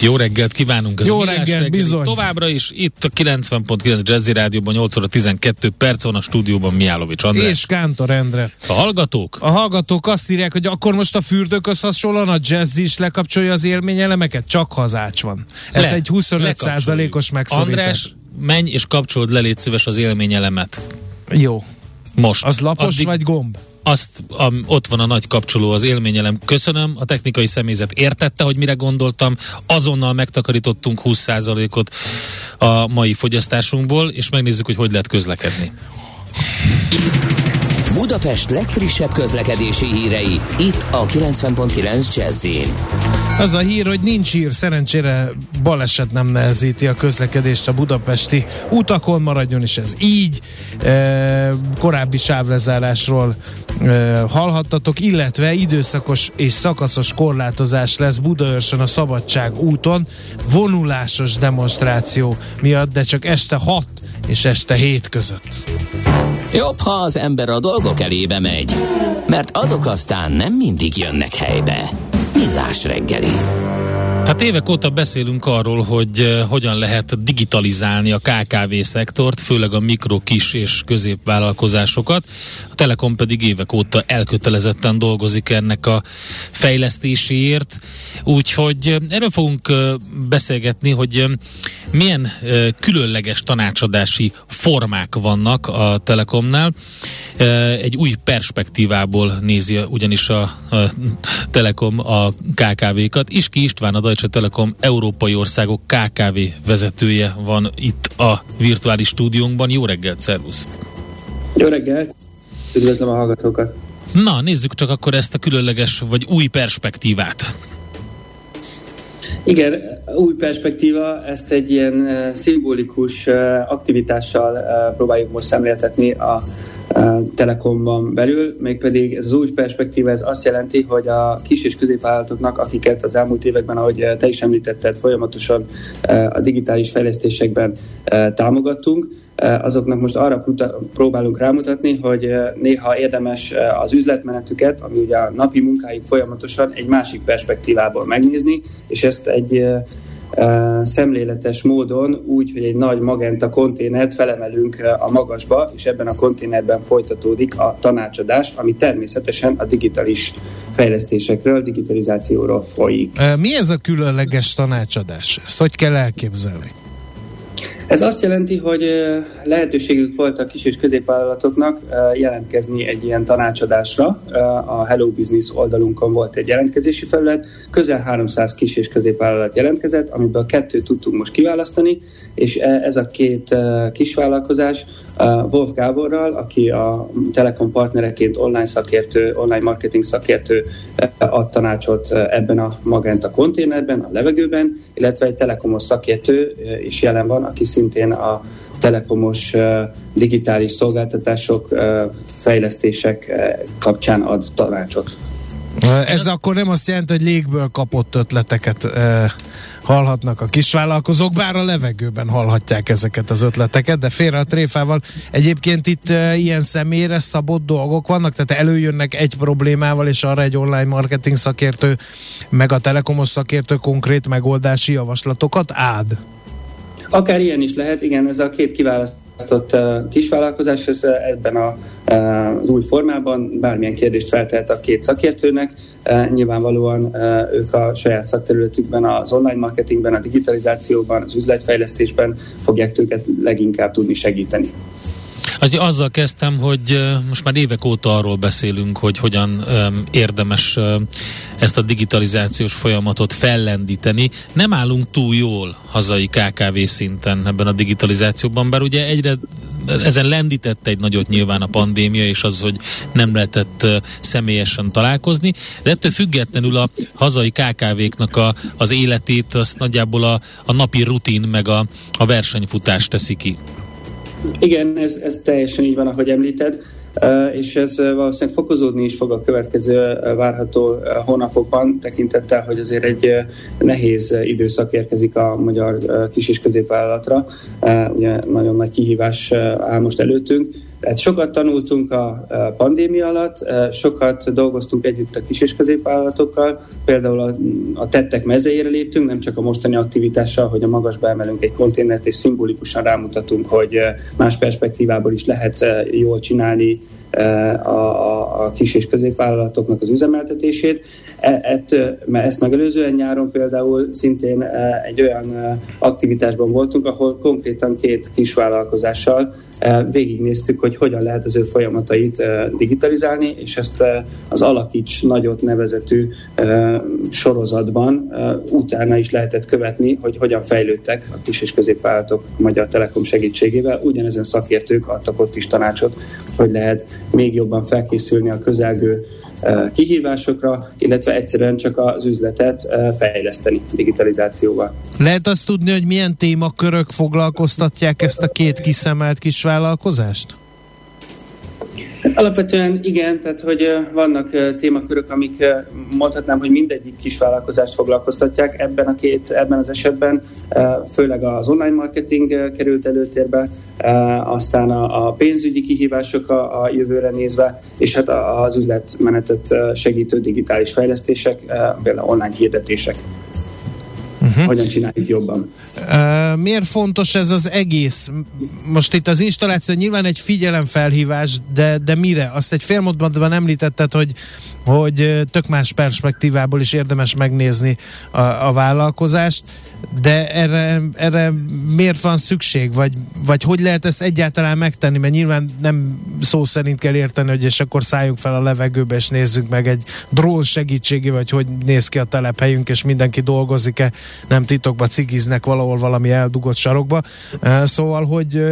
Jó reggelt kívánunk! Ez Jó reggelt, bizony. Továbbra is itt a 90.9 Jazzy Rádióban 8 óra 12 perc van a stúdióban Miálovics András. És Kántor Endre. A hallgatók? A hallgatók azt írják, hogy akkor most a fürdőköz hasonlóan a jazz is lekapcsolja az élményelemeket, csak hazács van. Ez Le- egy 25 lekapcsoljuk. százalékos megszorítás. András, menj és kapcsold le, légy szíves az élményelemet. Jó. Most. Az lapos vagy gomb? Azt, a, ott van a nagy kapcsoló, az élményelem. Köszönöm, a technikai személyzet értette, hogy mire gondoltam. Azonnal megtakarítottunk 20%-ot a mai fogyasztásunkból, és megnézzük, hogy hogy lehet közlekedni. Budapest legfrissebb közlekedési hírei, itt a 90.9 jazz Az a hír, hogy nincs hír, szerencsére baleset nem nehezíti a közlekedést a budapesti utakon, maradjon is ez így. E, korábbi sávlezárásról e, hallhattatok, illetve időszakos és szakaszos korlátozás lesz Budaörsön a Szabadság úton, vonulásos demonstráció miatt, de csak este 6 és este 7 között. Jobb, ha az ember a dolgok elébe megy, mert azok aztán nem mindig jönnek helybe. Millás reggeli. Hát évek óta beszélünk arról, hogy eh, hogyan lehet digitalizálni a KKV szektort, főleg a mikro, kis és középvállalkozásokat. A Telekom pedig évek óta elkötelezetten dolgozik ennek a fejlesztéséért. Úgyhogy eh, erről fogunk eh, beszélgetni, hogy milyen különleges tanácsadási formák vannak a Telekomnál. Egy új perspektívából nézi ugyanis a Telekom a KKV-kat. Iski István, a Deutsche Telekom európai országok KKV vezetője van itt a virtuális stúdiónkban. Jó reggelt, szervusz! Jó reggelt! Üdvözlöm a hallgatókat! Na, nézzük csak akkor ezt a különleges vagy új perspektívát. Igen, új perspektíva, ezt egy ilyen uh, szimbolikus uh, aktivitással uh, próbáljuk most szemléltetni a Telekomban belül, mégpedig ez az új perspektíva ez azt jelenti, hogy a kis és középvállalatoknak, akiket az elmúlt években, ahogy uh, te is említetted, folyamatosan uh, a digitális fejlesztésekben uh, támogattunk, azoknak most arra próbálunk rámutatni, hogy néha érdemes az üzletmenetüket, ami ugye a napi munkájuk folyamatosan egy másik perspektívából megnézni, és ezt egy szemléletes módon úgy, hogy egy nagy magenta konténert felemelünk a magasba, és ebben a konténerben folytatódik a tanácsadás, ami természetesen a digitális fejlesztésekről, digitalizációról folyik. Mi ez a különleges tanácsadás? Ezt hogy kell elképzelni? Ez azt jelenti, hogy lehetőségük volt a kis és középvállalatoknak jelentkezni egy ilyen tanácsadásra. A Hello Business oldalunkon volt egy jelentkezési felület, közel 300 kis és középvállalat jelentkezett, amiből kettőt tudtunk most kiválasztani, és ez a két kisvállalkozás Wolf Gáborral, aki a Telekom partnereként online szakértő, online marketing szakértő ad tanácsot ebben a Magenta konténerben, a levegőben, illetve egy telekomos szakértő is jelen van, aki szintén a telekomos digitális szolgáltatások, fejlesztések kapcsán ad tanácsot. Ez akkor nem azt jelenti, hogy légből kapott ötleteket e, hallhatnak a kisvállalkozók, bár a levegőben hallhatják ezeket az ötleteket, de félre a tréfával. Egyébként itt ilyen személyre szabott dolgok vannak, tehát előjönnek egy problémával, és arra egy online marketing szakértő, meg a telekomos szakértő konkrét megoldási javaslatokat ád. Akár ilyen is lehet, igen, ez a két kiválasztott uh, kisvállalkozás, ez ebben a, az új formában bármilyen kérdést feltehet a két szakértőnek. Nyilvánvalóan ők a saját szakterületükben, az online marketingben, a digitalizációban, az üzletfejlesztésben fogják őket leginkább tudni segíteni. Azzal kezdtem, hogy most már évek óta arról beszélünk, hogy hogyan érdemes ezt a digitalizációs folyamatot fellendíteni. Nem állunk túl jól hazai KKV szinten ebben a digitalizációban, bár ugye egyre ezen lendítette egy nagyot nyilván a pandémia, és az, hogy nem lehetett személyesen találkozni, de ettől függetlenül a hazai KKV-knak a, az életét, azt nagyjából a, a napi rutin meg a, a versenyfutás teszi ki. Igen, ez, ez teljesen így van, ahogy említed és ez valószínűleg fokozódni is fog a következő várható hónapokban, tekintettel, hogy azért egy nehéz időszak érkezik a magyar kis- és középvállalatra. Ugye nagyon nagy kihívás áll most előttünk, tehát sokat tanultunk a pandémia alatt, sokat dolgoztunk együtt a kis- és középvállalatokkal, például a, a tettek mezeire léptünk, nem csak a mostani aktivitással, hogy a magasba emelünk egy konténert, és szimbolikusan rámutatunk, hogy más perspektívából is lehet jól csinálni a, a, a kis- és középvállalatoknak az üzemeltetését. E, ett, mert ezt megelőzően nyáron például szintén egy olyan aktivitásban voltunk, ahol konkrétan két kisvállalkozással végignéztük, hogy hogyan lehet az ő folyamatait digitalizálni, és ezt az Alakíts Nagyot nevezetű sorozatban utána is lehetett követni, hogy hogyan fejlődtek a kis és középvállalatok Magyar Telekom segítségével. Ugyanezen szakértők adtak ott is tanácsot, hogy lehet még jobban felkészülni a közelgő kihívásokra, illetve egyszerűen csak az üzletet fejleszteni digitalizációval. Lehet azt tudni, hogy milyen témakörök foglalkoztatják ezt a két kiszemelt kis vállalkozást? Alapvetően igen, tehát hogy vannak témakörök, amik mondhatnám, hogy mindegyik kis vállalkozást foglalkoztatják. Ebben a két, ebben az esetben főleg az online marketing került előtérbe, aztán a, pénzügyi kihívások a, a jövőre nézve, és hát az üzletmenetet segítő digitális fejlesztések, például online hirdetések. Uh-huh. Hogyan csináljuk jobban? Uh, miért fontos ez az egész? Most itt az installáció nyilván egy figyelemfelhívás, de, de mire? Azt egy félmondatban említetted, hogy, hogy tök más perspektívából is érdemes megnézni a, a vállalkozást de erre, erre miért van szükség, vagy, vagy hogy lehet ezt egyáltalán megtenni, mert nyilván nem szó szerint kell érteni, hogy és akkor szálljunk fel a levegőbe, és nézzük meg egy drón segítségével, vagy hogy néz ki a telephelyünk, és mindenki dolgozik-e, nem titokba cigiznek valahol valami eldugott sarokba. Szóval, hogy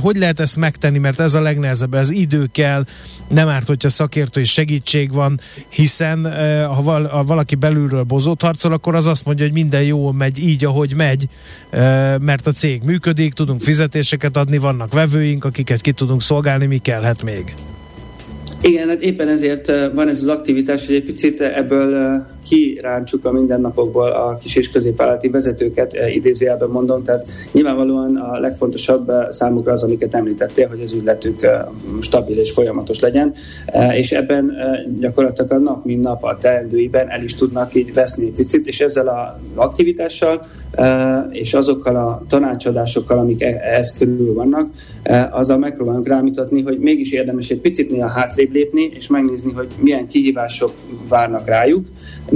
hogy lehet ezt megtenni, mert ez a legnehezebb, ez idő kell, nem árt, hogyha szakértői segítség van, hiszen ha valaki belülről bozót harcol, akkor az azt mondja, hogy minden jó megy így, ahogy megy, mert a cég működik, tudunk fizetéseket adni, vannak vevőink, akiket ki tudunk szolgálni, mi kellhet még? Igen, hát éppen ezért van ez az aktivitás, hogy egy picit ebből kiráncsuk a mindennapokból a kis és középvállalati vezetőket, idézőjelben mondom, tehát nyilvánvalóan a legfontosabb számukra az, amiket említettél, hogy az üzletük stabil és folyamatos legyen, és ebben gyakorlatilag a nap, mint nap a teendőiben el is tudnak így veszni egy picit, és ezzel az aktivitással és azokkal a tanácsadásokkal, amik e-, ehhez körül vannak, azzal megpróbálunk rámutatni, hogy mégis érdemes egy picit néha hátrébb lépni, és megnézni, hogy milyen kihívások várnak rájuk,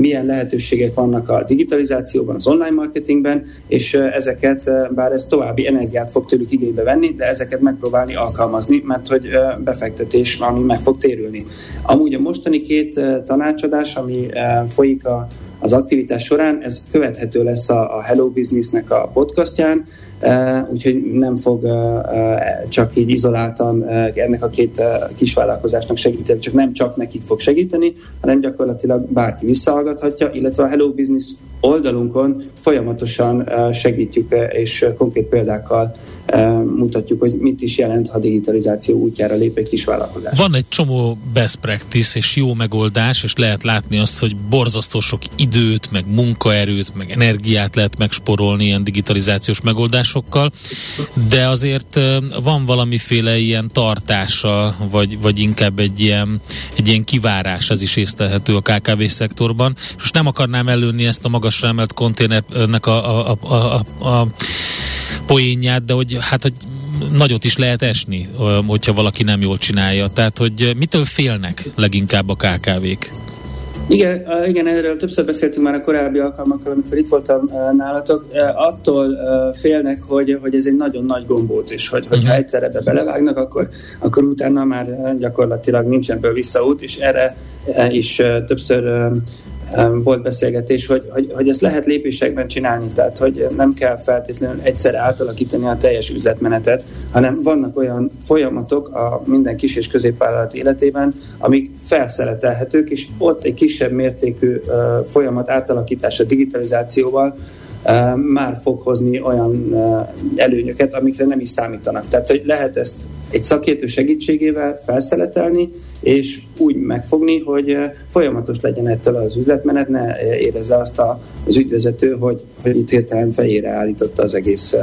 milyen lehetőségek vannak a digitalizációban, az online marketingben, és ezeket, bár ez további energiát fog tőlük igénybe venni, de ezeket megpróbálni alkalmazni, mert hogy befektetés, ami meg fog térülni. Amúgy a mostani két tanácsadás, ami folyik a az aktivitás során. Ez követhető lesz a, a Hello Businessnek a podcastján, úgyhogy nem fog csak így izoláltan ennek a két kisvállalkozásnak segíteni, csak nem csak nekik fog segíteni, hanem gyakorlatilag bárki visszahallgathatja, illetve a Hello Business oldalunkon folyamatosan segítjük és konkrét példákkal mutatjuk, hogy mit is jelent, ha digitalizáció útjára lép egy kis vállalkozás. Van egy csomó best practice és jó megoldás, és lehet látni azt, hogy borzasztó sok időt, meg munkaerőt, meg energiát lehet megsporolni ilyen digitalizációs megoldásokkal, de azért van valamiféle ilyen tartása, vagy, vagy inkább egy ilyen, egy ilyen kivárás, az is észlelhető a KKV szektorban, és nem akarnám előni ezt a magasra emelt konténernek a, a, a, a, a poénját, de hogy hát, hogy nagyot is lehet esni, hogyha valaki nem jól csinálja. Tehát, hogy mitől félnek leginkább a KKV-k? Igen, igen, erről többször beszéltünk már a korábbi alkalmakkal, amikor itt voltam nálatok. Attól félnek, hogy, hogy ez egy nagyon nagy gombóc, és hogy, hogyha uh-huh. egyszer ebbe belevágnak, akkor, akkor utána már gyakorlatilag nincs ebből visszaút, és erre is többször volt beszélgetés, hogy, hogy, hogy ezt lehet lépésekben csinálni, tehát hogy nem kell feltétlenül egyszer átalakítani a teljes üzletmenetet, hanem vannak olyan folyamatok a minden kis és középvállalat életében, amik felszeretelhetők, és ott egy kisebb mértékű folyamat átalakítása digitalizációval már fog hozni olyan előnyöket, amikre nem is számítanak. Tehát, hogy lehet ezt egy szakértő segítségével felszeletelni, és úgy megfogni, hogy folyamatos legyen ettől az üzletmenet, ne érezze azt az ügyvezető, hogy, hogy itt hirtelen fejére állította az egész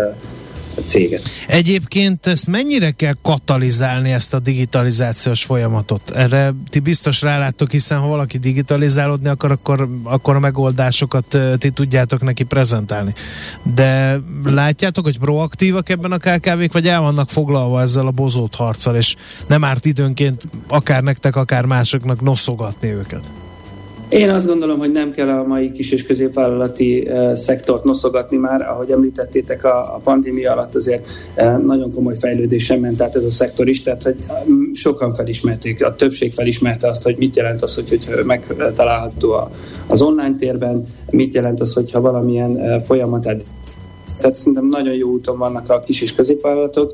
céget. Egyébként ezt mennyire kell katalizálni ezt a digitalizációs folyamatot? Erre ti biztos ráláttok, hiszen ha valaki digitalizálódni akar, akkor, akkor a megoldásokat ti tudjátok neki prezentálni. De látjátok, hogy proaktívak ebben a KKV-k, vagy el vannak foglalva ezzel a bozót harccal, és nem árt időnként akár nektek, akár másoknak noszogatni őket? Én azt gondolom, hogy nem kell a mai kis és középvállalati uh, szektort noszogatni már, ahogy említettétek a, pandémia alatt azért uh, nagyon komoly fejlődésen ment át ez a szektor is, tehát hogy um, sokan felismerték, a többség felismerte azt, hogy mit jelent az, hogy, hogy megtalálható az online térben, mit jelent az, hogyha valamilyen folyamatát tehát szerintem nagyon jó úton vannak a kis és középvállalatok.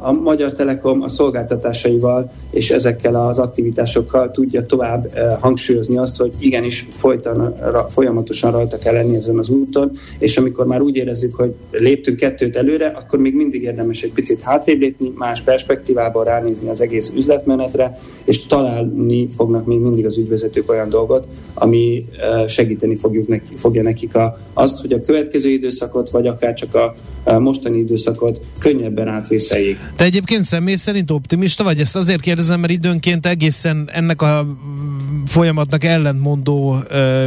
A Magyar Telekom a szolgáltatásaival és ezekkel az aktivitásokkal tudja tovább eh, hangsúlyozni azt, hogy igenis folyton, folyamatosan rajta kell lenni ezen az úton, és amikor már úgy érezzük, hogy léptünk kettőt előre, akkor még mindig érdemes egy picit hátrébb lépni, más perspektívában ránézni az egész üzletmenetre, és találni fognak még mindig az ügyvezetők olyan dolgot, ami eh, segíteni fogjuk neki, fogja nekik a, azt, hogy a következő időszakot, vagy akár csak a mostani időszakot könnyebben átvészeljék. Te egyébként személy szerint optimista vagy? Ezt azért kérdezem, mert időnként egészen ennek a folyamatnak ellentmondó ö,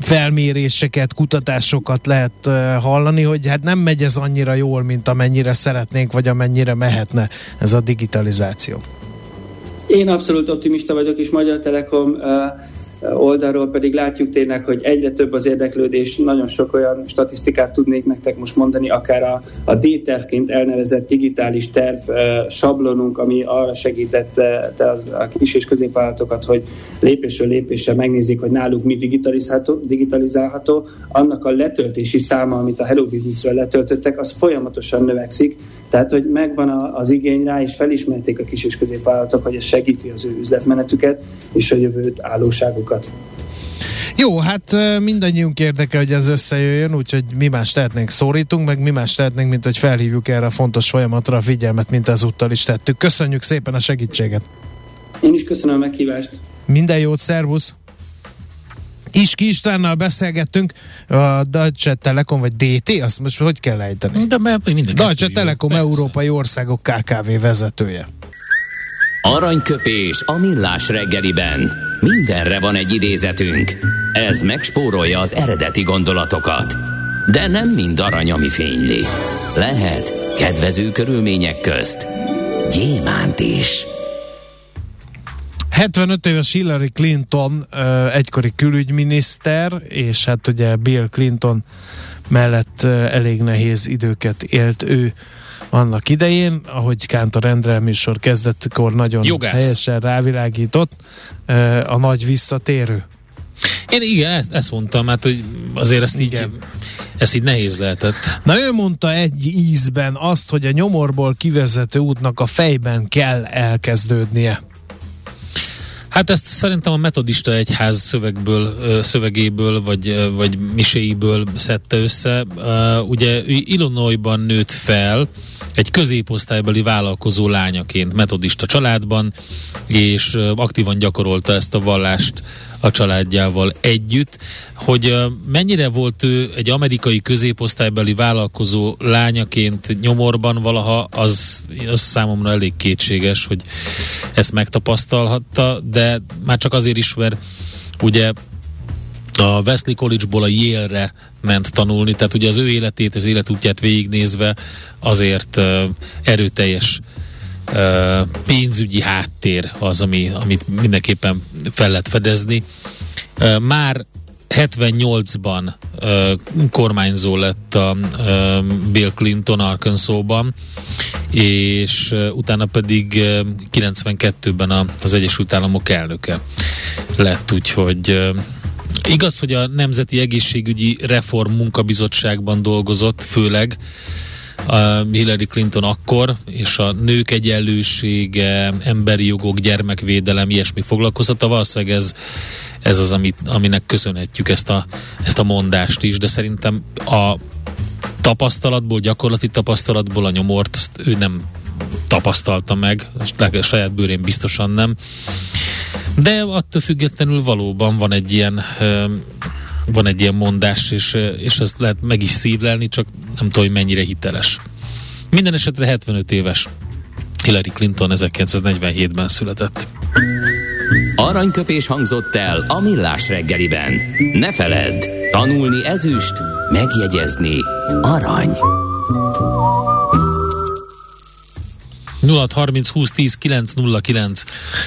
felméréseket, kutatásokat lehet ö, hallani, hogy hát nem megy ez annyira jól, mint amennyire szeretnénk, vagy amennyire mehetne ez a digitalizáció. Én abszolút optimista vagyok, és Magyar Telekom oldalról pedig látjuk tényleg, hogy egyre több az érdeklődés, nagyon sok olyan statisztikát tudnék nektek most mondani, akár a, a D-tervként elnevezett digitális terv sablonunk, ami arra segítette a kis és középvállalatokat, hogy lépésről lépésre megnézik, hogy náluk mi digitalizálható, digitalizálható, annak a letöltési száma, amit a Hello Businessről letöltöttek, az folyamatosan növekszik, tehát, hogy megvan az igény rá, és felismerték a kis és középvállalatok, hogy ez segíti az ő üzletmenetüket és a jövőt állóságukat. Jó, hát mindannyiunk érdeke, hogy ez összejöjjön, úgyhogy mi más tehetnénk, szórítunk, meg mi más tehetnénk, mint hogy felhívjuk erre a fontos folyamatra a figyelmet, mint ezúttal is tettük. Köszönjük szépen a segítséget! Én is köszönöm a meghívást! Minden jót, szervusz! Iski Istvánnal beszélgettünk, a Deutsche Telekom, vagy DT, azt most hogy kell ejteni? De minden Deutsche Telekom persze. Európai Országok KKV vezetője. Aranyköpés a millás reggeliben. Mindenre van egy idézetünk. Ez megspórolja az eredeti gondolatokat. De nem mind arany, ami fényli. Lehet kedvező körülmények közt gyémánt is. 75 éves Hillary Clinton egykori külügyminiszter, és hát ugye Bill Clinton mellett elég nehéz időket élt ő annak idején, ahogy Kántor Endre műsor kezdettkor nagyon Jogász. helyesen rávilágított, a nagy visszatérő. Én igen, ezt, ezt mondtam, hát hogy azért ezt igen. így ez így nehéz lehetett. Na ő mondta egy ízben azt, hogy a nyomorból kivezető útnak a fejben kell elkezdődnie. Hát ezt szerintem a metodista egyház szövegből, szövegéből, vagy, vagy miséiből szedte össze. Ugye Illinoisban nőtt fel, egy középosztálybeli vállalkozó lányaként metodista családban, és aktívan gyakorolta ezt a vallást a családjával együtt, hogy mennyire volt ő egy amerikai középosztálybeli vállalkozó lányaként nyomorban valaha, az, az számomra elég kétséges, hogy ezt megtapasztalhatta, de már csak azért is, mert ugye a Wesley College-ból a Yale-re ment tanulni, tehát ugye az ő életét, az életútját végignézve azért erőteljes uh, pénzügyi háttér az, ami, amit mindenképpen fel lehet fedezni. Már 78-ban uh, kormányzó lett a Bill Clinton Arkansasban, és utána pedig uh, 92-ben a, az Egyesült Államok elnöke lett, úgyhogy igaz, hogy a Nemzeti Egészségügyi Reform Munkabizottságban dolgozott, főleg Hillary Clinton akkor, és a nők egyenlősége, emberi jogok, gyermekvédelem, ilyesmi foglalkoztatta. Valószínűleg ez ez az, amit, aminek köszönhetjük ezt a, ezt a mondást is, de szerintem a tapasztalatból, gyakorlati tapasztalatból a nyomort, azt ő nem tapasztalta meg, a saját bőrén biztosan nem. De attól függetlenül valóban van egy ilyen van egy ilyen mondás, és, és ezt lehet meg is szívlelni, csak nem tudom, hogy mennyire hiteles. Minden esetre 75 éves Hillary Clinton 1947-ben született. Aranyköpés hangzott el a millás reggeliben. Ne feledd, tanulni ezüst, megjegyezni arany. 0630 20 10 909.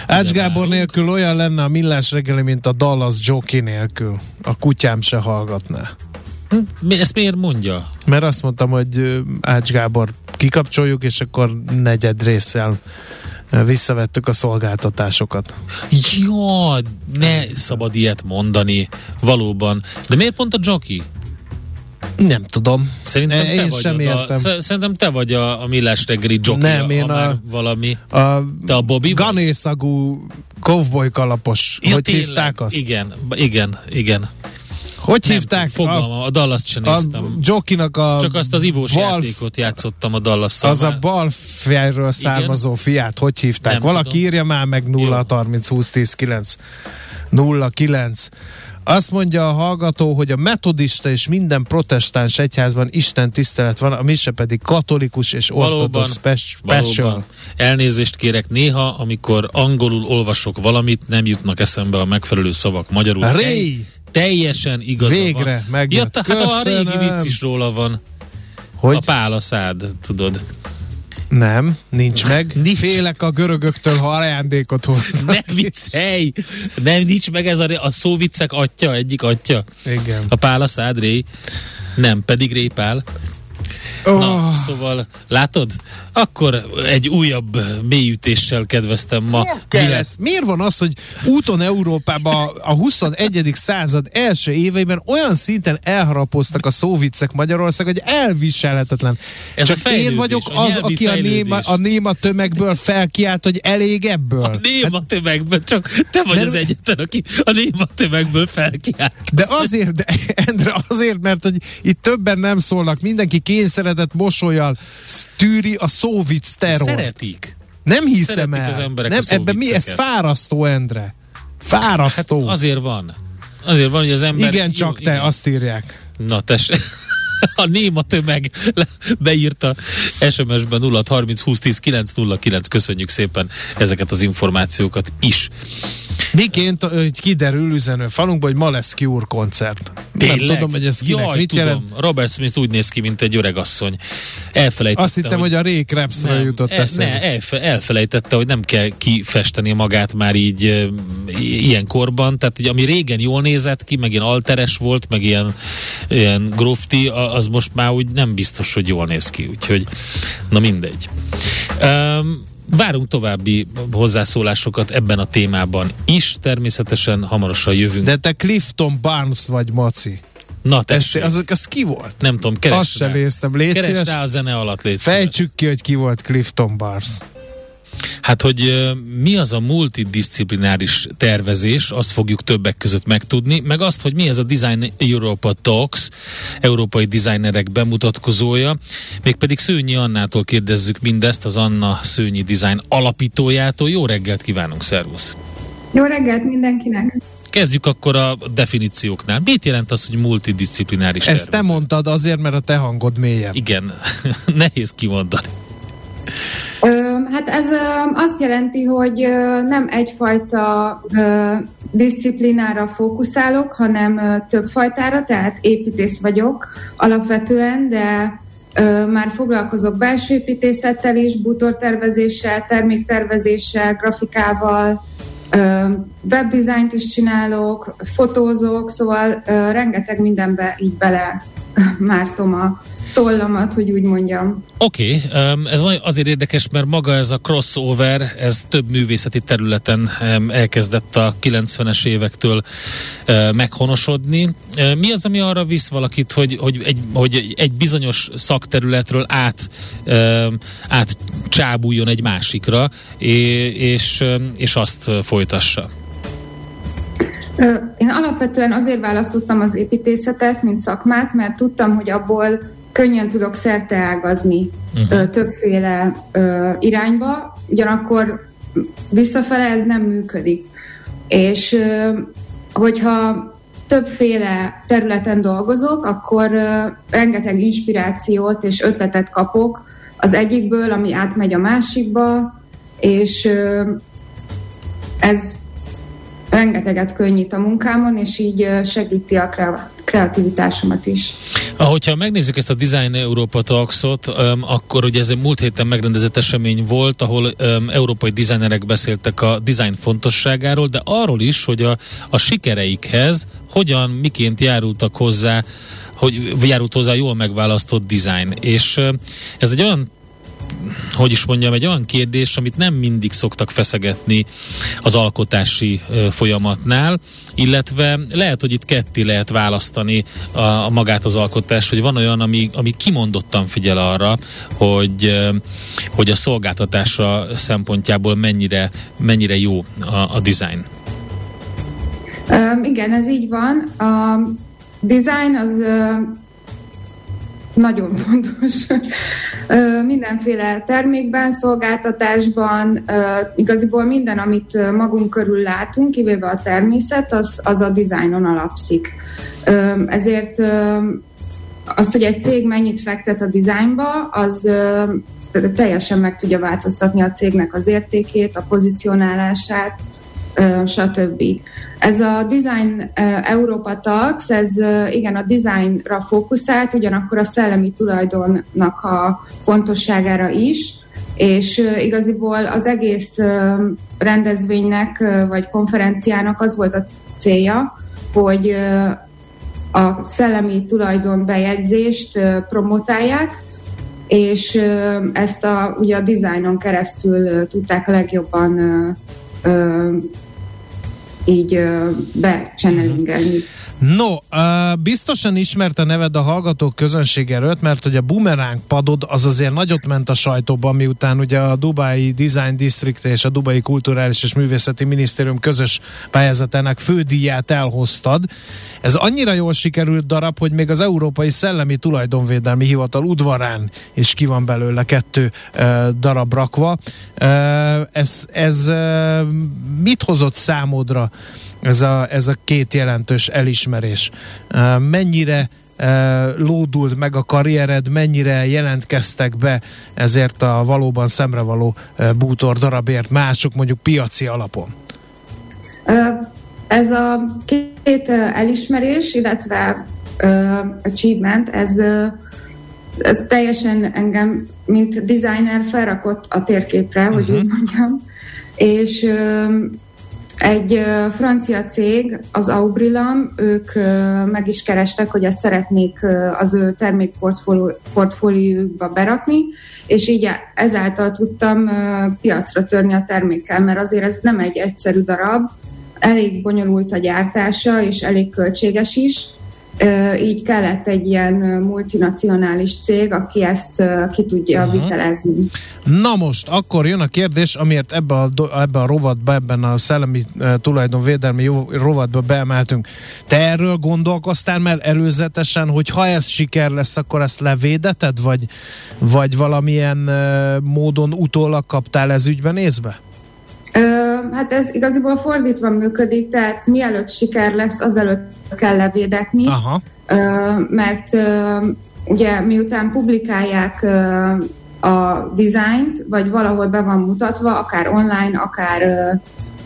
Ács Gábor nélkül olyan lenne a millás reggeli, mint a Dallas Jockey nélkül. A kutyám se hallgatná. Hm? Ezt miért mondja? Mert azt mondtam, hogy Ács Gábor kikapcsoljuk, és akkor negyed résszel visszavettük a szolgáltatásokat. Jó, ne szabad ilyet mondani, valóban. De miért pont a jockey? Nem tudom. Szerintem te én vagy sem a, értem. Szerintem te vagy a, a millás reggeli jockey. Nem, én a, valami. A, te a Bobby Ganészagú cowboy kalapos. Ja, hogy tényleg, hívták azt? Igen, igen, igen. Hogy nem, hívták? Fogalma, a, a Dallas-t sem néztem. A Jokinak a... Csak azt az ivós bal, játékot játszottam a dallas Az a bal fejről származó Igen? fiát, hogy hívták? Nem Valaki tudom. írja már meg 0 30 20 10 9 0 9 azt mondja a hallgató, hogy a metodista és minden protestáns egyházban Isten tisztelet van, a mise pedig katolikus és ortodox special. Elnézést kérek, néha, amikor angolul olvasok valamit, nem jutnak eszembe a megfelelő szavak magyarul. Ray! teljesen igaza Végre, van. megjött. Ja, hát a régi vicc is róla van. Hogy? A pálaszád, tudod. Nem, nincs meg. nincs. Félek a görögöktől, ha ajándékot hoznak. Ne viccelj! Nem, nincs meg ez a, a szóviccek atya, egyik atya. Igen. A pálaszád ré. Nem, pedig répál. Oh. Na, szóval látod? Akkor egy újabb mélyütéssel kedveztem ma. Miért, kell ez? Miért van az, hogy úton Európába a 21. század első éveiben olyan szinten elharapoztak a szóviccek Magyarország, hogy elviselhetetlen. Ez Csak a én vagyok az, aki a néma, a néma tömegből felkiált, hogy elég ebből. A néma hát, tömegből, csak te vagy mert, az egyetlen, aki a néma tömegből felkiált. De azért, de, Endre, azért, mert hogy itt többen nem szólnak, mindenki kényszeredett mosolyal tűri a szóvic terror. Szeretik. Nem hiszem Szeretik el. Az emberek nem, ebben mi? Ez fárasztó, Endre. Fárasztó. Hát azért van. Azért van, hogy az ember... Igen, csak jó, te, igen. azt írják. Na, tessék a néma tömeg beírta SMS-ben 0 30 20 10 909. Köszönjük szépen ezeket az információkat is. Miként hogy kiderül üzenő falunkban, hogy ma lesz Cure koncert. Tényleg? Nem tudom, hogy ez kinek Jaj, mit tudom. jelent. Robert Smith úgy néz ki, mint egy öreg asszony. Elfelejtette, Azt hittem, hogy, hogy a Ray Krapsra jutott el, eszembe. Ne, elfe, elfelejtette, hogy nem kell kifesteni magát már így e, ilyen korban. Tehát, hogy ami régen jól nézett ki, meg ilyen alteres volt, meg ilyen, ilyen grofti, az most már úgy nem biztos, hogy jól néz ki. Úgyhogy, na mindegy. Um, Várunk további hozzászólásokat ebben a témában is, természetesen hamarosan jövünk. De te Clifton Barnes vagy, Maci. Na, tessék. Az, az ki volt? Nem tudom, keresd Azt sem néztem, légy Keresd rá a zene alatt, légy Fejtsük ki, hogy ki volt Clifton Barnes. Hát, hogy mi az a multidisciplináris tervezés, azt fogjuk többek között megtudni, meg azt, hogy mi ez a Design Europa Talks, európai designerek bemutatkozója, mégpedig Szőnyi Annától kérdezzük mindezt, az Anna Szőnyi Design alapítójától. Jó reggelt kívánunk, szervusz! Jó reggelt mindenkinek! Kezdjük akkor a definícióknál. Mit jelent az, hogy multidisciplináris Ezt tervező? te mondtad azért, mert a te hangod mélyebb. Igen, nehéz kimondani. Hát ez azt jelenti, hogy nem egyfajta disziplinára fókuszálok, hanem több fajtára, tehát építész vagyok alapvetően, de már foglalkozok belső építészettel is, bútortervezéssel, terméktervezéssel, grafikával, webdesignt is csinálok, fotózok, szóval rengeteg mindenbe így bele mártom a tollamat, hogy úgy mondjam. Oké, okay, ez azért érdekes, mert maga ez a crossover, ez több művészeti területen elkezdett a 90-es évektől meghonosodni. Mi az, ami arra visz valakit, hogy, hogy, egy, hogy egy bizonyos szakterületről át, át csábuljon egy másikra, és, és azt folytassa? Én alapvetően azért választottam az építészetet, mint szakmát, mert tudtam, hogy abból könnyen tudok szerte ágazni uh-huh. többféle ö, irányba, ugyanakkor visszafele ez nem működik. És ö, hogyha többféle területen dolgozok, akkor ö, rengeteg inspirációt és ötletet kapok az egyikből, ami átmegy a másikba, és ö, ez rengeteget könnyít a munkámon, és így segíti a kreativitásomat is. Ahogyha megnézzük ezt a Design Európa Talksot, um, akkor ugye ez egy múlt héten megrendezett esemény volt, ahol um, európai designerek beszéltek a design fontosságáról, de arról is, hogy a, a sikereikhez hogyan, miként járultak hozzá hogy járult hozzá jól megválasztott design. És ez egy olyan hogy is mondjam, egy olyan kérdés, amit nem mindig szoktak feszegetni az alkotási folyamatnál, illetve lehet, hogy itt ketté lehet választani a, a magát az alkotást, hogy van olyan, ami, ami kimondottan figyel arra, hogy, hogy a szolgáltatása szempontjából mennyire, mennyire jó a, a design. Um, igen, ez így van. A design az nagyon fontos. Mindenféle termékben, szolgáltatásban, igaziból minden, amit magunk körül látunk, kivéve a természet, az, az a dizájnon alapszik. Ezért az, hogy egy cég mennyit fektet a dizájnba, az teljesen meg tudja változtatni a cégnek az értékét, a pozicionálását, stb. Ez a Design Európa Talks, ez igen a designra fókuszált, ugyanakkor a szellemi tulajdonnak a fontosságára is, és igaziból az egész rendezvénynek vagy konferenciának az volt a célja, hogy a szellemi tulajdon bejegyzést promotálják, és ezt a, ugye a dizájnon keresztül tudták legjobban így becsennelingelni. No, uh, biztosan ismert a neved a hallgatók közönség előtt, mert hogy a bumeráng padod az azért nagyot ment a sajtóban, miután ugye a Dubai Design District és a Dubai Kulturális és Művészeti Minisztérium közös pályázatának fődíját elhoztad. Ez annyira jól sikerült darab, hogy még az Európai Szellemi Tulajdonvédelmi Hivatal udvarán is ki van belőle kettő uh, darab rakva. Uh, ez ez uh, mit hozott számodra ez a, ez a két jelentős elismerés. Mennyire lódult meg a karriered, mennyire jelentkeztek be ezért a valóban szemrevaló bútor darabért mások mondjuk piaci alapon? Ez a két elismerés, illetve achievement, ez, ez teljesen engem, mint designer felrakott a térképre, uh-huh. hogy mhm. úgy mondjam, és egy francia cég, az Aubrilam, ők meg is kerestek, hogy ezt szeretnék az ő termékportfóliójukba berakni, és így ezáltal tudtam piacra törni a termékkel, mert azért ez nem egy egyszerű darab, elég bonyolult a gyártása, és elég költséges is, így kellett egy ilyen multinacionális cég, aki ezt ki tudja uh-huh. vitelezni. Na most, akkor jön a kérdés, amiért ebbe a, ebbe a rovatba, ebben a szellemi tulajdonvédelmi rovatba beemeltünk. Te erről gondolkoztál már előzetesen, hogy ha ez siker lesz, akkor ezt levédeted, vagy, vagy valamilyen módon utólag kaptál ez ügyben észbe? Hát ez igaziból fordítva működik, tehát mielőtt siker lesz, azelőtt kell levédetni, Aha. mert ugye miután publikálják a dizájnt, vagy valahol be van mutatva, akár online, akár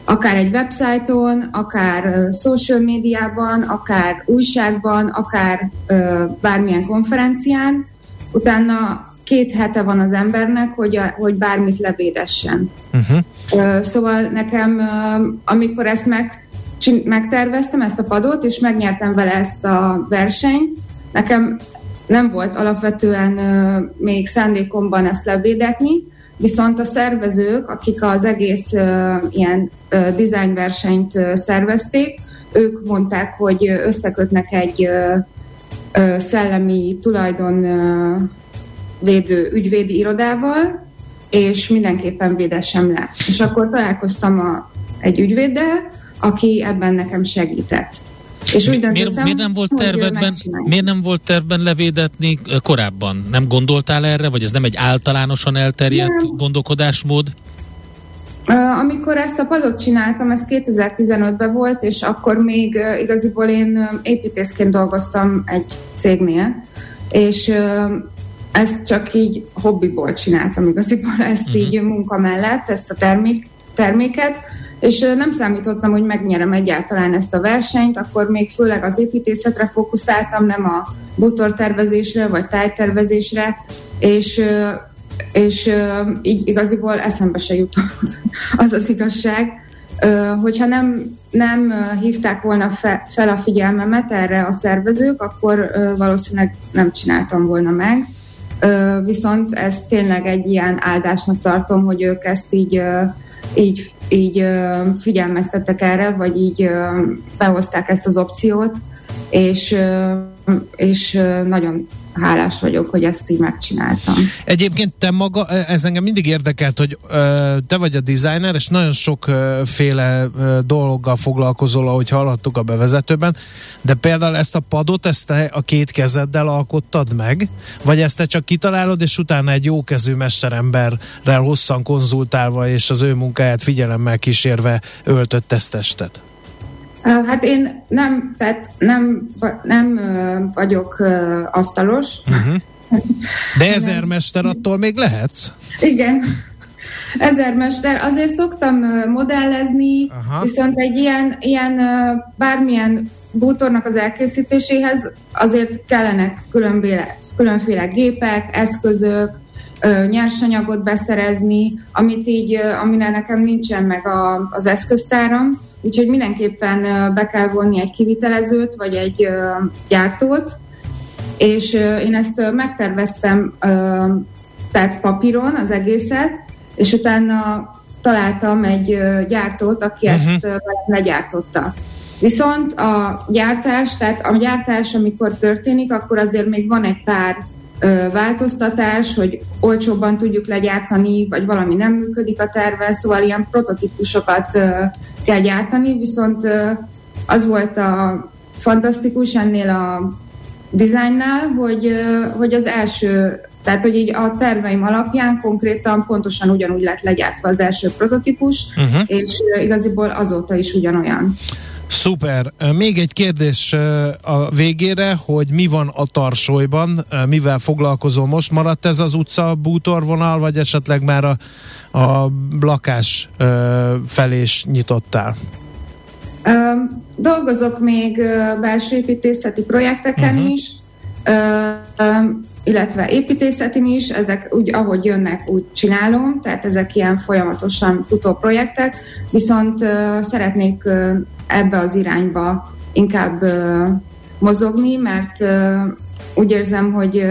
akár egy websájton, akár social médiában, akár újságban, akár bármilyen konferencián, utána két hete van az embernek, hogy, a, hogy bármit levédessen. Uh-huh. Szóval nekem, amikor ezt meg, megterveztem, ezt a padot, és megnyertem vele ezt a versenyt, nekem nem volt alapvetően még szándékomban ezt levédetni, viszont a szervezők, akik az egész ilyen design versenyt szervezték, ők mondták, hogy összekötnek egy szellemi tulajdon védő ügyvédi irodával, és mindenképpen védessem le. És akkor találkoztam a, egy ügyvéddel, aki ebben nekem segített. És úgy döntöttem, miért, miért, nem volt tervedben, miért nem volt tervben levédetni korábban? Nem gondoltál erre, vagy ez nem egy általánosan elterjedt nem. gondolkodásmód? Amikor ezt a padot csináltam, ez 2015-ben volt, és akkor még igaziból én építészként dolgoztam egy cégnél, és ezt csak így hobbiból csináltam igaziból, ezt uh-huh. így munka mellett, ezt a termék, terméket, és nem számítottam, hogy megnyerem egyáltalán ezt a versenyt, akkor még főleg az építészetre fókuszáltam, nem a bútortervezésre vagy tájtervezésre, és és így igaziból eszembe se jutott az az igazság, hogyha nem, nem hívták volna fe, fel a figyelmemet erre a szervezők, akkor valószínűleg nem csináltam volna meg. Viszont ez tényleg egy ilyen áldásnak tartom, hogy ők ezt így, így, így figyelmeztettek erre, vagy így behozták ezt az opciót, és, és nagyon hálás vagyok, hogy ezt így megcsináltam. Egyébként te maga, ez engem mindig érdekelt, hogy te vagy a designer, és nagyon sokféle dologgal foglalkozol, ahogy hallhattuk a bevezetőben, de például ezt a padot, ezt te a két kezeddel alkottad meg, vagy ezt te csak kitalálod, és utána egy jókezű mesteremberrel hosszan konzultálva, és az ő munkáját figyelemmel kísérve öltött ezt testet? Hát én nem, tehát nem, nem vagyok asztalos. Uh-huh. De ezermester attól még lehetsz? Igen. Ezermester. Azért szoktam modellezni, Aha. viszont egy ilyen, ilyen bármilyen bútornak az elkészítéséhez azért kellenek különféle, különféle gépek, eszközök, nyersanyagot beszerezni, amit így, amire nekem nincsen meg a, az eszköztáram, Úgyhogy mindenképpen be kell vonni egy kivitelezőt, vagy egy gyártót, és én ezt megterveztem tehát papíron az egészet, és utána találtam egy gyártót, aki uh-huh. ezt legyártotta. Viszont a gyártás, tehát a gyártás, amikor történik, akkor azért még van egy pár változtatás, hogy olcsóbban tudjuk legyártani, vagy valami nem működik a terve, szóval ilyen prototípusokat kell gyártani, viszont az volt a fantasztikus ennél a dizájnnál, hogy, hogy az első, tehát hogy így a terveim alapján konkrétan pontosan ugyanúgy lett legyártva az első prototípus, uh-huh. és igaziból azóta is ugyanolyan. Szuper. Még egy kérdés a végére, hogy mi van a tarsolyban, mivel foglalkozol most? Maradt ez az utca bútorvonal, vagy esetleg már a, a lakás felé is nyitottál? Dolgozok még belső építészeti projekteken uh-huh. is, illetve építészetin is, ezek úgy, ahogy jönnek, úgy csinálom, tehát ezek ilyen folyamatosan futó projektek, viszont szeretnék ebbe az irányba inkább mozogni, mert úgy érzem, hogy,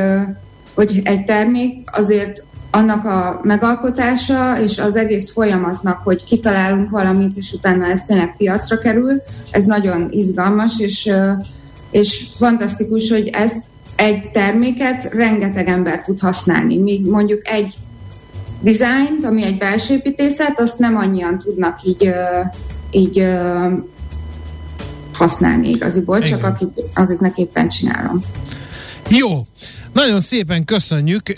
hogy egy termék azért annak a megalkotása és az egész folyamatnak, hogy kitalálunk valamit, és utána ez tényleg piacra kerül, ez nagyon izgalmas, és, és fantasztikus, hogy ezt egy terméket rengeteg ember tud használni, míg mondjuk egy dizájnt, ami egy belső építészet, azt nem annyian tudnak így, így használni igaziból, csak akik, akiknek éppen csinálom. Jó, nagyon szépen köszönjük,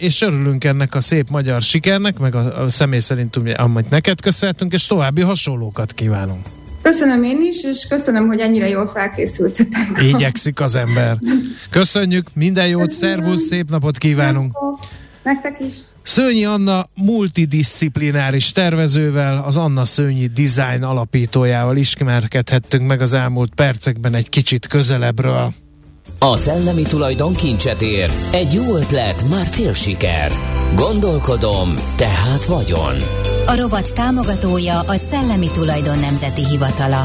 és örülünk ennek a szép magyar sikernek, meg a, a személy szerint, amit neked köszönhetünk, és további hasonlókat kívánunk. Köszönöm én is, és köszönöm, hogy ennyire jól felkészültetek. Igyekszik az ember. Köszönjük, minden jót, szervusz, szép napot kívánunk. Nektek is. Szőnyi Anna multidisciplináris tervezővel, az Anna Szőnyi Design alapítójával ismerkedhettünk meg az elmúlt percekben egy kicsit közelebbről. A szellemi tulajdon kincset ér, egy jó ötlet, már fél siker. Gondolkodom, tehát vagyon. A rovat támogatója a Szellemi Tulajdon Nemzeti Hivatala.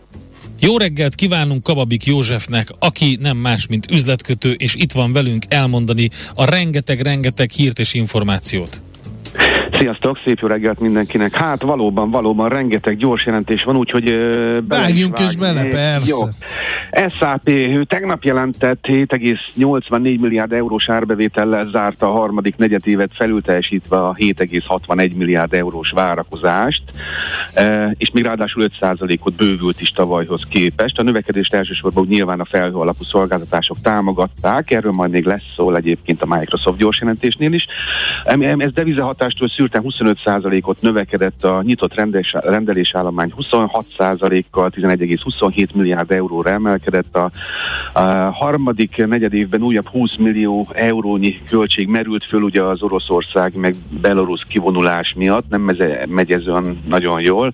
Jó reggelt kívánunk Kababik Józsefnek, aki nem más, mint üzletkötő, és itt van velünk elmondani a rengeteg-rengeteg hírt és információt. Sziasztok, szép jó reggelt mindenkinek. Hát valóban, valóban rengeteg gyors jelentés van, úgyhogy uh, Vágjunk is bele, persze. Jó. SAP tegnap jelentett 7,84 milliárd eurós árbevétellel zárta a harmadik negyedévet felülteljesítve a 7,61 milliárd eurós várakozást, uh, és még ráadásul 5%-ot bővült is tavalyhoz képest. A növekedést elsősorban nyilván a felhő alapú szolgáltatások támogatták, erről majd még lesz szó egyébként a Microsoft gyors jelentésnél is. Ez devizahatástól szűrten 25%-ot növekedett a nyitott rendelés, rendelésállomány 26%-kal 11,27 milliárd euróra emelkedett. A, a harmadik negyed évben újabb 20 millió eurónyi költség merült föl ugye az Oroszország meg Belarus kivonulás miatt, nem megy ez olyan nagyon jól,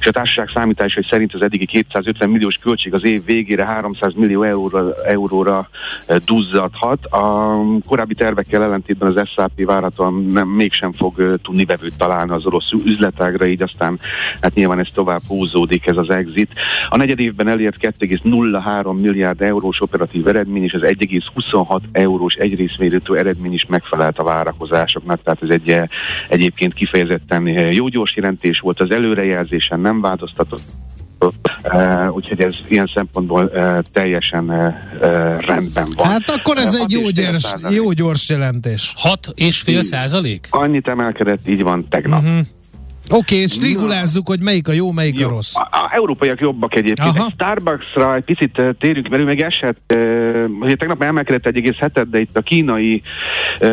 és a társaság számításai szerint az eddigi 250 milliós költség az év végére 300 millió euróra, euróra duzzadhat. A korábbi tervekkel ellentétben az SAP várhatóan nem, mégsem fog tudni vevőt találni az orosz üzletágra, így aztán hát nyilván ez tovább húzódik ez az exit. A negyed évben elért 2,03 milliárd eurós operatív eredmény, és az 1,26 eurós egyrészmérőtő eredmény is megfelelt a várakozásoknak, tehát ez egy egyébként kifejezetten jó gyors jelentés volt, az előrejelzésen nem változtatott Uh, úgyhogy ez ilyen szempontból uh, teljesen uh, rendben van. Hát akkor ez egy jó gyors, jó gyors jelentés. 6 és fél százalék? Annyit emelkedett, így van tegnap. Uh-huh. Oké, okay, és rigulázzuk, hogy melyik a jó, melyik jó. a rossz. A, a európaiak jobbak egyébként. Aha. Egy Starbucksra egy picit uh, térjünk, mert ő meg esett, uh, tegnap emelkedett egy egész hetet, de itt a kínai uh,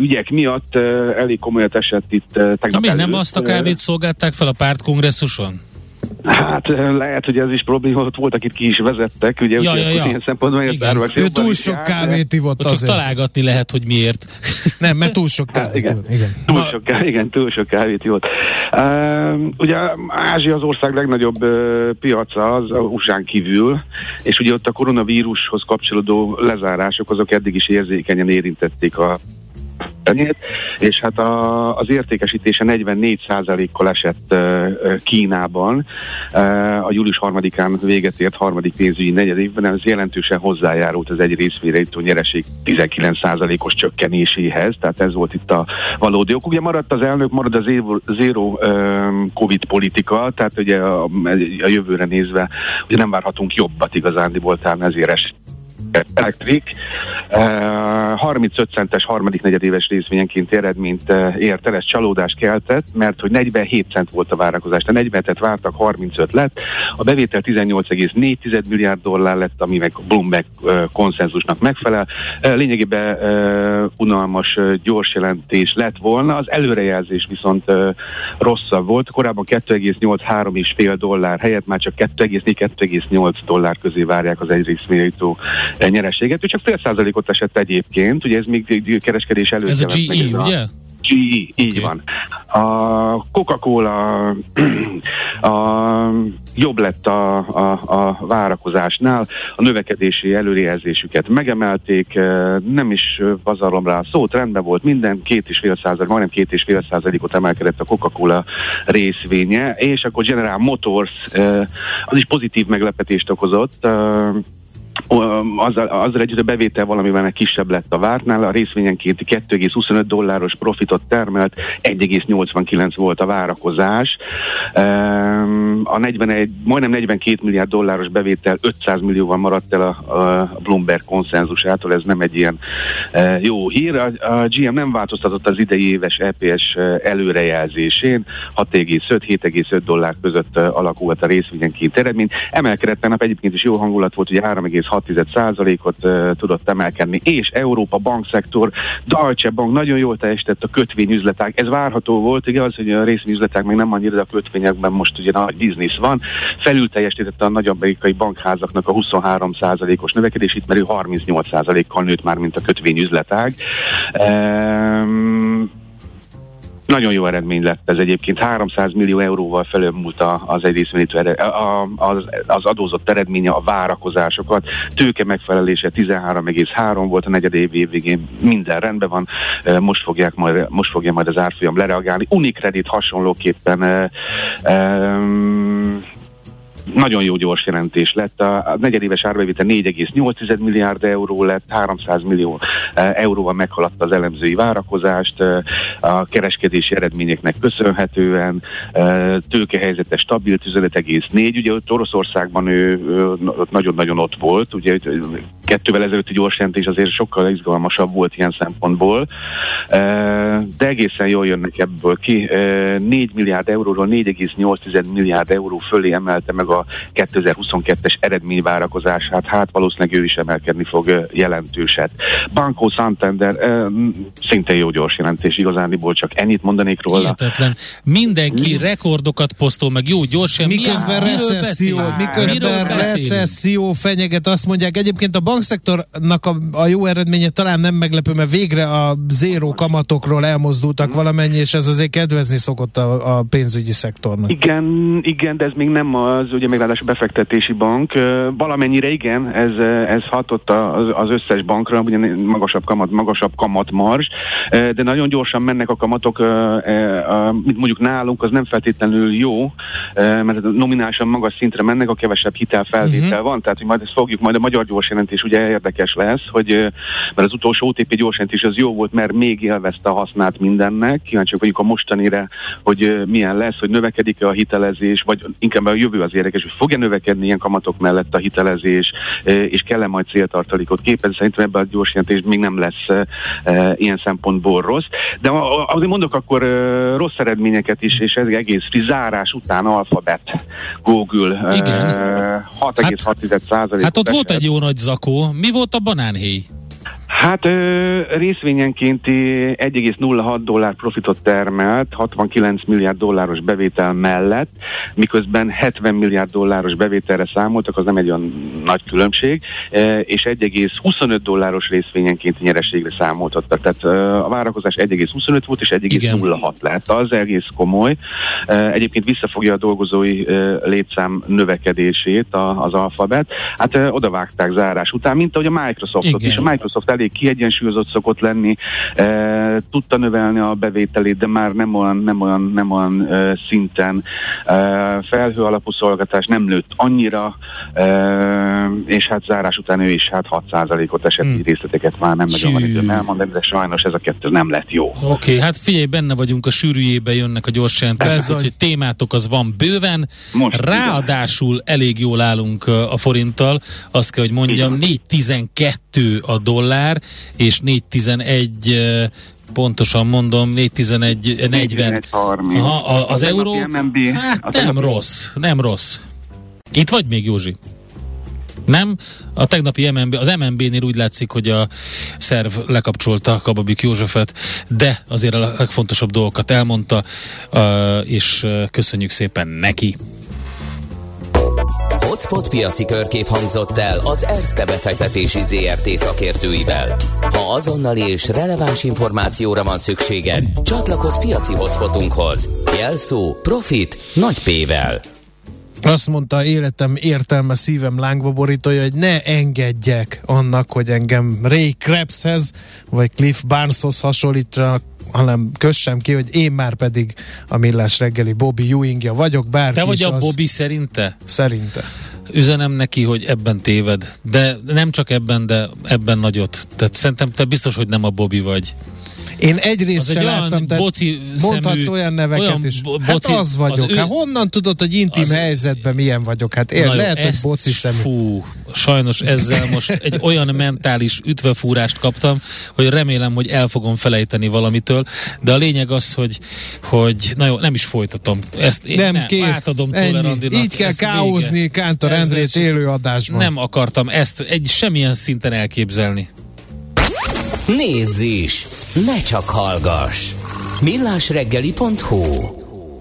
ügyek miatt uh, elég komolyat esett itt uh, tegnap Na miért nem azt a kávét szolgálták fel a pártkongresszuson? Hát lehet, hogy ez is probléma, ott voltak itt ki is vezettek, ugye, ja, ja, ja. ilyen szempontból Igen. Ő túl sok kávét ivott Csak azért. találgatni lehet, hogy miért. Nem, mert túl sok kávét. Hát, igen. igen. Túl sok, kávét, igen, túl sok kávét ivott. Uh, ugye Ázsia az ország legnagyobb uh, piaca az usa kívül, és ugye ott a koronavírushoz kapcsolódó lezárások azok eddig is érzékenyen érintették a enyét, és hát a, az értékesítése 44%-kal esett Kínában a július harmadikán véget ért harmadik pénzügyi negyed évben, ez jelentősen hozzájárult az egy részvérejtő nyereség 19%-os csökkenéséhez, tehát ez volt itt a valódi ok. Ugye maradt az elnök, marad az zéro Covid politika, tehát ugye a, a jövőre nézve ugye nem várhatunk jobbat igazándiból, talán ezért es, Electric uh, 35 centes harmadik negyedéves részvényenként eredményt ért el, ez csalódást keltett, mert hogy 47 cent volt a várakozás, de 40-et vártak, 35 lett, a bevétel 18,4 milliárd dollár lett, ami meg Bloomberg konszenzusnak megfelel. Lényegében unalmas, gyors jelentés lett volna, az előrejelzés viszont rosszabb volt, korábban 2,8-3,5 dollár helyett már csak 2,4-2,8 dollár közé várják az egy részvényjutó nyereséget, ő csak fél százalékot esett egyébként, ugye ez még kereskedés előtt. Ez a GE, ugye? GE, így okay. van. A Coca-Cola a, jobb lett a, a, a várakozásnál, a növekedési előrejelzésüket megemelték, nem is pazarlom rá a szót, rendben volt minden, két és fél százalék, majdnem két és fél százalékot emelkedett a Coca-Cola részvénye, és akkor General Motors az is pozitív meglepetést okozott, azzal, azzal együtt a bevétel valamivel kisebb lett a vártnál, a részvényenkénti 2,25 dolláros profitot termelt, 1,89 volt a várakozás. A 41, majdnem 42 milliárd dolláros bevétel 500 millióval maradt el a, Bloomberg konszenzusától, ez nem egy ilyen jó hír. A, GM nem változtatott az idei éves EPS előrejelzésén, 6,5-7,5 dollár között alakult a részvényenként eredmény. Emelkedett nap egyébként is jó hangulat volt, ugye 3,6 1,6%-ot tudott emelkedni, és Európa bankszektor, Deutsche Bank nagyon jól teljesített a kötvényüzletág. Ez várható volt, igaz, hogy a részvényüzletág még nem annyira, de a kötvényekben most ugye nagy biznisz van. Felül teljesítette a nagy amerikai bankházaknak a 23%-os növekedését, mert ő 38%-kal nőtt már, mint a kötvényüzletág. Um, nagyon jó eredmény lett ez egyébként. 300 millió euróval felülmúlt az egyrészvenítő az, az adózott eredménye a várakozásokat. Tőke megfelelése 13,3 volt a negyed év végén. Minden rendben van. Most, fogják majd, most fogja majd az árfolyam lereagálni. Unicredit hasonlóképpen um, nagyon jó gyors jelentés lett. A negyedéves árbevétel 4,8 milliárd euró lett, 300 millió e, euróval meghaladta az elemzői várakozást, e, a kereskedési eredményeknek köszönhetően, e, tőkehelyzete stabil 15,4, ugye ott Oroszországban ő, nagyon-nagyon ott volt, ugye kettővel ezelőtti gyors jelentés azért sokkal izgalmasabb volt ilyen szempontból, de egészen jól jönnek ebből ki. 4 milliárd euróról 4,8 milliárd euró fölé emelte meg a 2022-es eredményvárakozását, hát valószínűleg ő is emelkedni fog jelentőset. Banco Santander szinte jó gyors jelentés, igazániból csak ennyit mondanék róla. Hihetetlen. Mindenki rekordokat posztol, meg jó gyorsan. Miközben Mi, recesszió, miközben recesszió fenyeget, azt mondják. Egyébként a bankszektornak a, a jó eredménye talán nem meglepő, mert végre a zéró kamatokról elmozdultak hmm. valamennyi, és ez azért kedvezni szokott a, a pénzügyi szektornak. Igen, igen, de ez még nem az, ugye még ráadásul befektetési bank. Valamennyire igen, ez, ez hatott az, az összes bankra, ugye magasabb kamat, magasabb kamat marzs, de nagyon gyorsan mennek a kamatok, mint mondjuk nálunk, az nem feltétlenül jó, mert nominálisan magas szintre mennek, a kevesebb hitelfelvétel uh-huh. van, tehát hogy majd ezt fogjuk, majd a magyar gyors jelentés ugye érdekes lesz, hogy mert az utolsó OTP gyors jelentés az jó volt, mert még élvezte a hasznát mindennek, kíváncsiak vagyunk a mostanire, hogy milyen lesz, hogy növekedik-e a hitelezés, vagy inkább a jövő az érdekes, hogy fog-e növekedni ilyen kamatok mellett a hitelezés, és kell-e majd céltartalékot képezni. Szerintem ebben a gyors jelentés még nem lesz ilyen szempontból rossz. De azért mondok akkor rossz eredményeket is, és ez egész zárás után alfabet, Google 6,6% hát, hát ott volt egy jó nagy zakó. Mi volt a banánhéj? Hát ö, részvényenkénti 1,06 dollár profitot termelt 69 milliárd dolláros bevétel mellett, miközben 70 milliárd dolláros bevételre számoltak, az nem egy olyan nagy különbség, e, és 1,25 dolláros részvényenkénti nyereségre számoltattak. Tehát ö, a várakozás 1,25 volt, és 1,06 lett. Az egész komoly. E, egyébként visszafogja a dolgozói e, létszám növekedését a, az alfabet. Hát ö, odavágták zárás után, mint ahogy a Microsoftot is. A Microsoft elég kiegyensúlyozott szokott lenni, e, tudta növelni a bevételét, de már nem olyan, nem olyan, nem olyan e, szinten. E, felhő alapú szolgáltatás nem lőtt annyira, e, és hát zárás után ő is hát 6%-ot esett, hmm. részleteket már nem nagyon van időm elmondani, de sajnos ez a kettő nem lett jó. Oké, okay, hát figyelj, benne vagyunk a sűrűjébe, jönnek a gyors jelentések, hogy témátok az van bőven, Most ráadásul igen. elég jól állunk a forinttal, azt kell, hogy mondjam, 4.12 a dollár, és 411 pontosan mondom, 411 40. Aha, az euró, hát nem rossz, nem rossz. Itt vagy még Józsi? Nem? A tegnapi MNB, az MNB-nél úgy látszik, hogy a szerv lekapcsolta Kababik Józsefet, de azért a legfontosabb dolgokat elmondta, és köszönjük szépen neki. Hotspot piaci körkép hangzott el az ERSZTE befektetési ZRT szakértőivel. Ha azonnali és releváns információra van szükséged, csatlakozz piaci hotspotunkhoz. Jelszó Profit nagy P-vel. Azt mondta életem értelme szívem lángba borítója, hogy ne engedjek annak, hogy engem Ray Krebshez vagy Cliff Barneshoz hasonlítsanak hanem kössem ki, hogy én már pedig a millás reggeli Bobby Ewingja vagyok, bár Te vagy a az... Bobby szerinte? Szerinte. Üzenem neki, hogy ebben téved. De nem csak ebben, de ebben nagyot. Tehát szerintem te biztos, hogy nem a Bobby vagy. Én egyrészt se egy láttam, tehát boci mondhatsz szemű, olyan neveket olyan is. Hát boci- az vagyok. az ő- hát honnan tudod, hogy intim az- helyzetben milyen vagyok? Hát jó, lehet, hogy ezt- boci szemű. Fú, sajnos ezzel most egy olyan mentális ütvefúrást kaptam, hogy remélem, hogy el fogom felejteni valamitől, de a lényeg az, hogy, hogy na jó, nem is folytatom. Ezt én Nem, nem, kész. átadom. Czoller. Így kell vége. Kántor Endrét sem- élő adásban. Nem akartam ezt egy semmilyen szinten elképzelni. Nézz is! Ne csak hallgass! millásreggeli.hu